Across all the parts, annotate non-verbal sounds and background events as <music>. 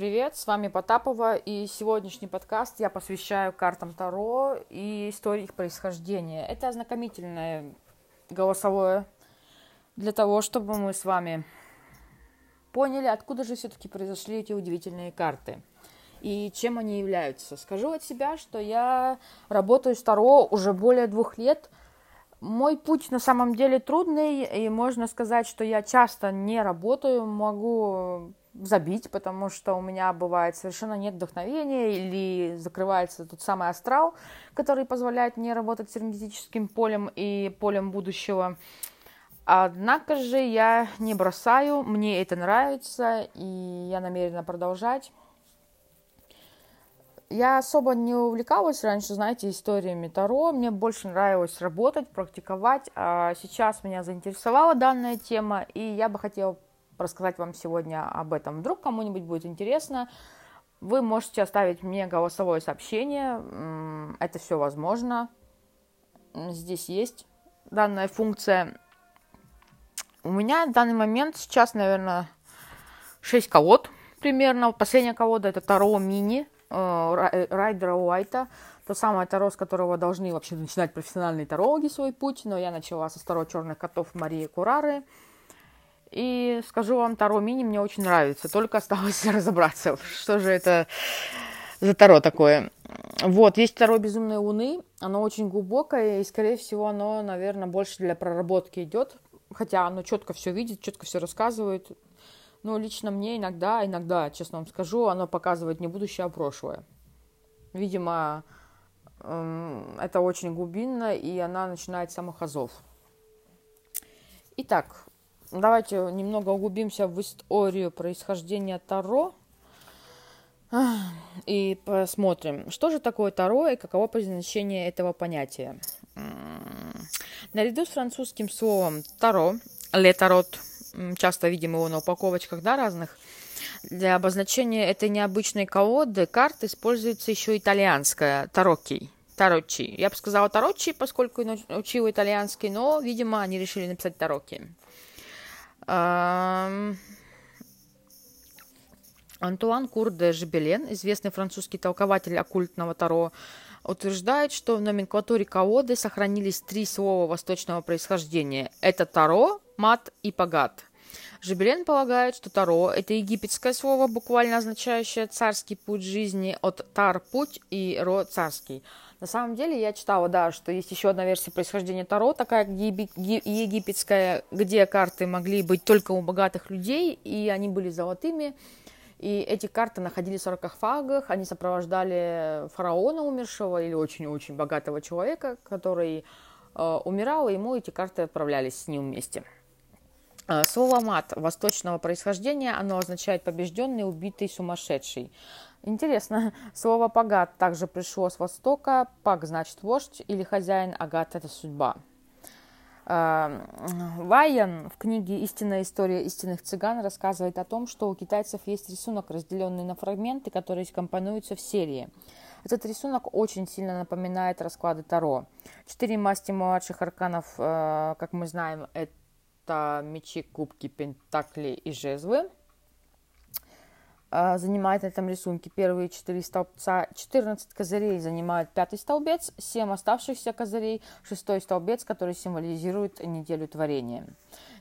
привет! С вами Потапова, и сегодняшний подкаст я посвящаю картам Таро и истории их происхождения. Это ознакомительное голосовое для того, чтобы мы с вами поняли, откуда же все-таки произошли эти удивительные карты и чем они являются. Скажу от себя, что я работаю с Таро уже более двух лет. Мой путь на самом деле трудный, и можно сказать, что я часто не работаю, могу забить, потому что у меня бывает совершенно нет вдохновения или закрывается тот самый астрал, который позволяет мне работать с энергетическим полем и полем будущего. Однако же я не бросаю, мне это нравится, и я намерена продолжать. Я особо не увлекалась раньше, знаете, историями Таро. Мне больше нравилось работать, практиковать. А сейчас меня заинтересовала данная тема, и я бы хотела рассказать вам сегодня об этом. Вдруг кому-нибудь будет интересно, вы можете оставить мне голосовое сообщение. Это все возможно. Здесь есть данная функция. У меня в данный момент сейчас, наверное, 6 колод примерно. Последняя колода это Таро Мини э, Райдера Уайта. То самое Таро, с которого должны вообще начинать профессиональные тарологи свой путь. Но я начала со Таро черных котов Марии Курары. И скажу вам, Таро Мини мне очень нравится. Только осталось <laughs> разобраться, что же это за Таро такое. Вот, есть Таро Безумной Луны. Оно очень глубокое, и, скорее всего, оно, наверное, больше для проработки идет. Хотя оно четко все видит, четко все рассказывает. Но лично мне иногда, иногда, честно вам скажу, оно показывает не будущее, а прошлое. Видимо, эм, это очень глубинно, и она начинает с самых азов. Итак, давайте немного углубимся в историю происхождения Таро и посмотрим, что же такое Таро и каково предназначение этого понятия. Наряду с французским словом Таро, ле тарот, часто видим его на упаковочках да, разных, для обозначения этой необычной колоды карт используется еще итальянская тарокий. Тарочи. Я бы сказала тарочи, поскольку учил итальянский, но, видимо, они решили написать тароки. Антуан Кур де Жебелен, известный французский толкователь оккультного Таро, утверждает, что в номенклатуре колоды сохранились три слова восточного происхождения. Это Таро, Мат и Пагат. Жебелен полагает, что Таро – это египетское слово, буквально означающее «царский путь жизни» от Тар – путь и Ро – царский. На самом деле я читала, да, что есть еще одна версия происхождения Таро, такая египетская, где карты могли быть только у богатых людей, и они были золотыми. И эти карты находились в саркофагах, они сопровождали фараона умершего или очень-очень богатого человека, который э, умирал, и ему эти карты отправлялись с ним вместе. Э, слово «мат» восточного происхождения, оно означает «побежденный, убитый, сумасшедший». Интересно, <laughs> слово «пагат» также пришло с Востока. «Паг» значит «вождь» или «хозяин», «агат» – это «судьба». Эм, Вайян в книге «Истинная история истинных цыган» рассказывает о том, что у китайцев есть рисунок, разделенный на фрагменты, которые компонуются в серии. Этот рисунок очень сильно напоминает расклады Таро. Четыре масти младших арканов, э, как мы знаем, это мечи, кубки, пентакли и жезлы – занимает на этом рисунке первые четыре столбца, 14 козырей занимает пятый столбец, 7 оставшихся козырей, шестой столбец, который символизирует неделю творения.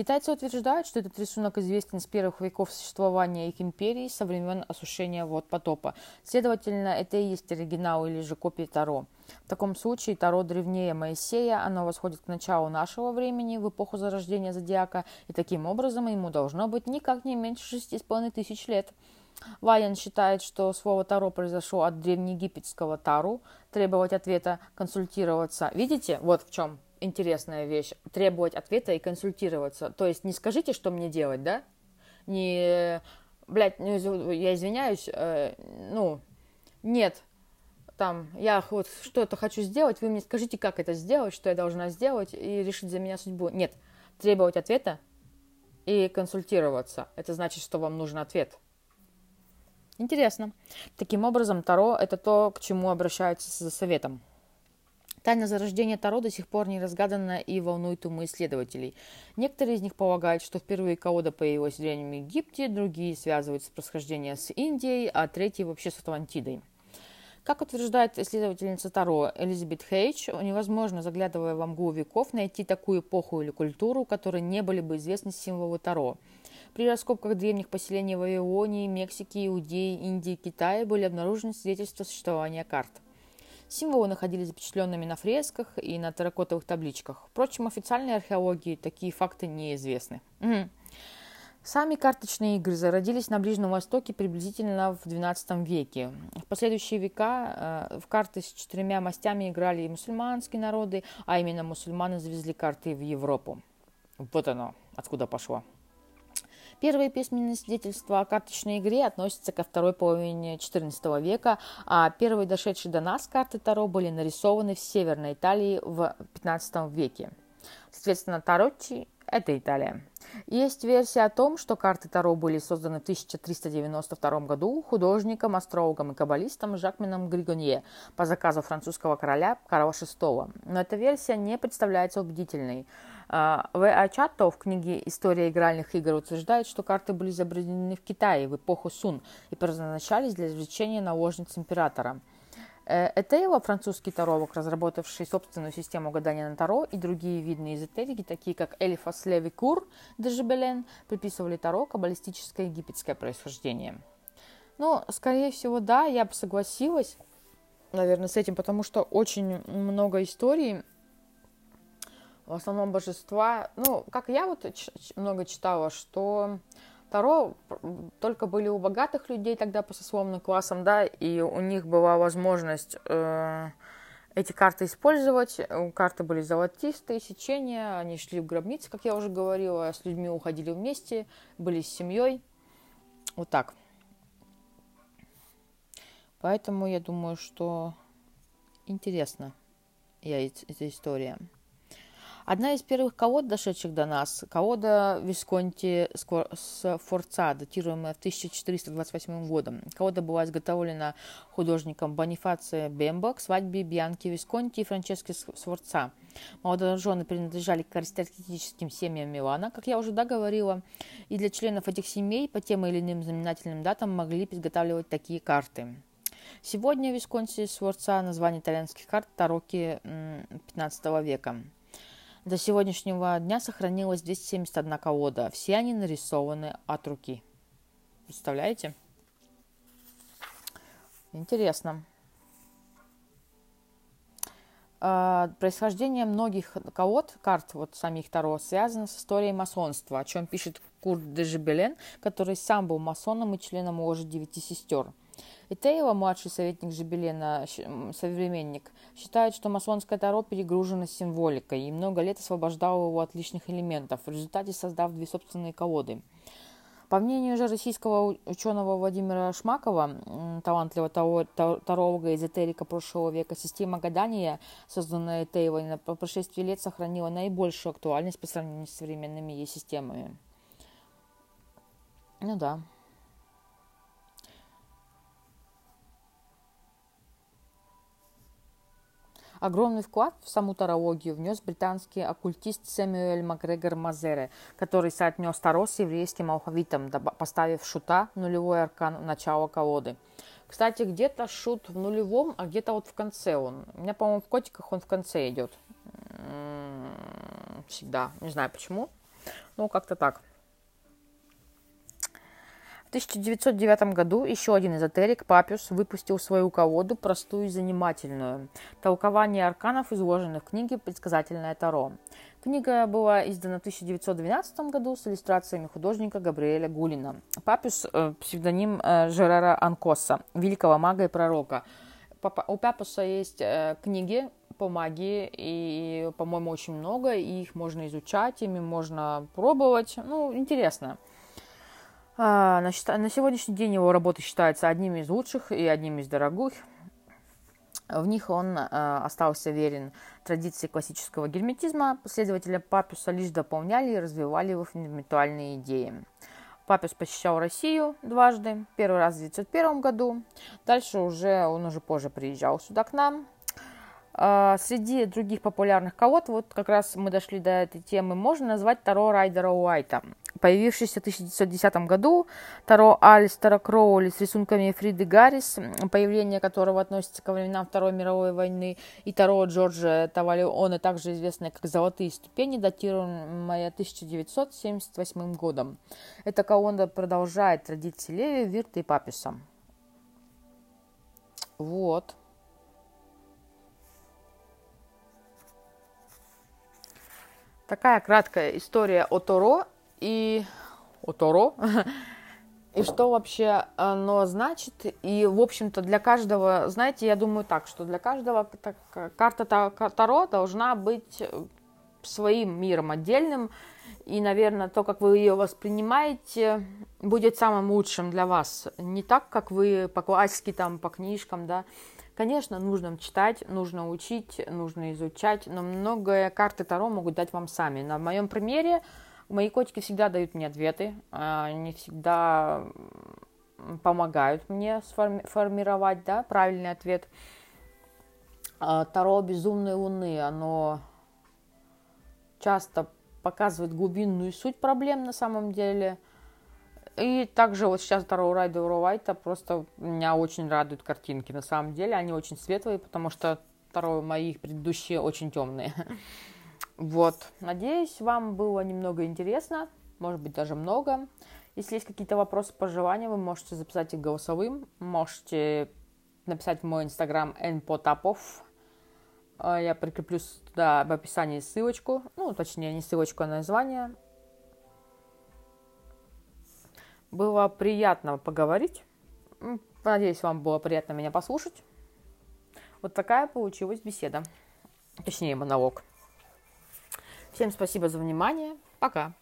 Китайцы утверждают, что этот рисунок известен с первых веков существования их империи, со времен осушения вод потопа. Следовательно, это и есть оригинал или же копия Таро. В таком случае Таро древнее Моисея, оно восходит к началу нашего времени, в эпоху зарождения Зодиака, и таким образом ему должно быть никак не меньше шести с половиной тысяч лет. Вайен считает, что слово «таро» произошло от древнеегипетского «тару», требовать ответа, консультироваться. Видите, вот в чем интересная вещь. Требовать ответа и консультироваться. То есть не скажите, что мне делать, да? Не, блядь, ну, я извиняюсь, э, ну, нет, там, я вот что-то хочу сделать, вы мне скажите, как это сделать, что я должна сделать, и решить за меня судьбу. Нет, требовать ответа и консультироваться. Это значит, что вам нужен ответ. Интересно. Таким образом, Таро – это то, к чему обращаются за советом. Тайна зарождения Таро до сих пор не разгадана и волнует умы исследователей. Некоторые из них полагают, что впервые колода появилась в Древнем Египте, другие связывают с происхождением с Индией, а третьи вообще с Атлантидой. Как утверждает исследовательница Таро Элизабет Хейдж, невозможно, заглядывая во мглу веков, найти такую эпоху или культуру, которой не были бы известны символы Таро. При раскопках древних поселений Вавилонии, Мексики, Иудеи, Индии и Китая были обнаружены свидетельства существования карт. Символы находились запечатленными на фресках и на терракотовых табличках. Впрочем, официальной археологии такие факты неизвестны. Угу. Сами карточные игры зародились на Ближнем Востоке приблизительно в XII веке. В последующие века э, в карты с четырьмя мастями играли и мусульманские народы, а именно мусульманы завезли карты в Европу. Вот оно, откуда пошло. Первые письменные свидетельства о карточной игре относятся ко второй половине XIV века, а первые дошедшие до нас карты Таро были нарисованы в Северной Италии в XV веке. Соответственно, Таротчи – это Италия. Есть версия о том, что карты Таро были созданы в 1392 году художником, астрологом и каббалистом Жакмином Григонье по заказу французского короля Карла VI. Но эта версия не представляется убедительной. А, в. А. Чатто в книге «История игральных игр» утверждает, что карты были изобретены в Китае в эпоху Сун и предназначались для извлечения наложниц императора. Э, Этейло, французский таролог, разработавший собственную систему гадания на таро, и другие видные эзотерики, такие как Элифас Леви Кур де приписывали таро каббалистическое египетское происхождение. Ну, скорее всего, да, я бы согласилась, наверное, с этим, потому что очень много историй в основном божества. Ну, как я вот много читала, что Таро только были у богатых людей тогда по сословным классам, да, и у них была возможность э, эти карты использовать. Карты были золотистые, сечения, они шли в гробницы, как я уже говорила, с людьми уходили вместе, были с семьей. Вот так. Поэтому я думаю, что интересно я эта история. Одна из первых колод, дошедших до нас, колода Висконти с Форца, датируемая в 1428 годом. Колода была изготовлена художником Бонифацио Бембо к свадьбе Бьянки Висконти и Франчески Сфорца. Молодожены принадлежали к аристократическим семьям Милана, как я уже договорила, и для членов этих семей по тем или иным знаменательным датам могли изготавливать такие карты. Сегодня Висконти Сфорца название итальянских карт Тароки 15 века. До сегодняшнего дня сохранилось 271 колода. Все они нарисованы от руки. Представляете? Интересно. Uh, происхождение многих колод, карт, вот самих Таро, связано с историей масонства, о чем пишет Курт де Жебелен, который сам был масоном и членом ложи девяти сестер. Итеева, младший советник Жебелена, современник, считает, что масонское таро перегружено символикой и много лет освобождало его от лишних элементов, в результате создав две собственные колоды. По мнению же российского ученого Владимира Шмакова, талантливого таролога эзотерика прошлого века, система гадания, созданная Тейлой по прошествии лет, сохранила наибольшую актуальность по сравнению с современными ей системами. Ну да. Огромный вклад в саму тарологию внес британский оккультист Сэмюэль Макгрегор Мазере, который соотнес Таро с еврейским алфавитом, поставив шута нулевой аркан начала колоды. Кстати, где-то шут в нулевом, а где-то вот в конце он. У меня, по-моему, в котиках он в конце идет. М-м, всегда. Не знаю почему. Ну, как-то так. В 1909 году еще один эзотерик, Папюс, выпустил свою колоду, простую и занимательную. Толкование арканов, изложенных в книге «Предсказательное Таро». Книга была издана в 1912 году с иллюстрациями художника Габриэля Гулина. Папюс э, – псевдоним э, Жерара Анкоса, великого мага и пророка. У Папюса есть э, книги по магии, и, по-моему, очень много, и их можно изучать, ими можно пробовать. Ну, интересно. А, на сегодняшний день его работы считаются одними из лучших и одними из дорогих. В них он а, остался верен традиции классического герметизма. Последователи Папюса лишь дополняли и развивали его фундаментальные идеи. Папюс посещал Россию дважды. Первый раз в 1901 году. Дальше уже он уже позже приезжал сюда к нам. А, среди других популярных колод, вот как раз мы дошли до этой темы, можно назвать Таро Райдера Уайта. Появившийся в 1910 году, Таро Алистера Кроули с рисунками Фриды Гаррис, появление которого относится ко временам Второй мировой войны, и Таро Джорджа Тавалиона, также известное как «Золотые ступени», датируемое 1978 годом. Эта колонна продолжает традиции Леви, Вирта и Паписа. Вот. Такая краткая история о Торо и о Торо. <laughs> И что вообще оно значит? И, в общем-то, для каждого, знаете, я думаю так, что для каждого так, карта Таро должна быть своим миром отдельным. И, наверное, то, как вы ее воспринимаете, будет самым лучшим для вас. Не так, как вы по классике, там, по книжкам, да, Конечно, нужно читать, нужно учить, нужно изучать, но многое карты Таро могут дать вам сами. На моем примере мои котики всегда дают мне ответы, а, они всегда помогают мне сформи- формировать да, правильный ответ. А, Таро безумной луны, оно часто показывает глубинную суть проблем на самом деле – и также вот сейчас второго райда Уайта просто меня очень радуют картинки. На самом деле они очень светлые, потому что второе мои предыдущие очень темные. <laughs> Вот. Надеюсь, вам было немного интересно, может быть, даже много. Если есть какие-то вопросы, пожелания, вы можете записать их голосовым, можете написать в мой инстаграм npotapov. А, я прикреплю туда в описании ссылочку, ну, точнее, не ссылочку, а название. Было приятно поговорить. Надеюсь, вам было приятно меня послушать. Вот такая получилась беседа. Точнее, монолог. Всем спасибо за внимание. Пока.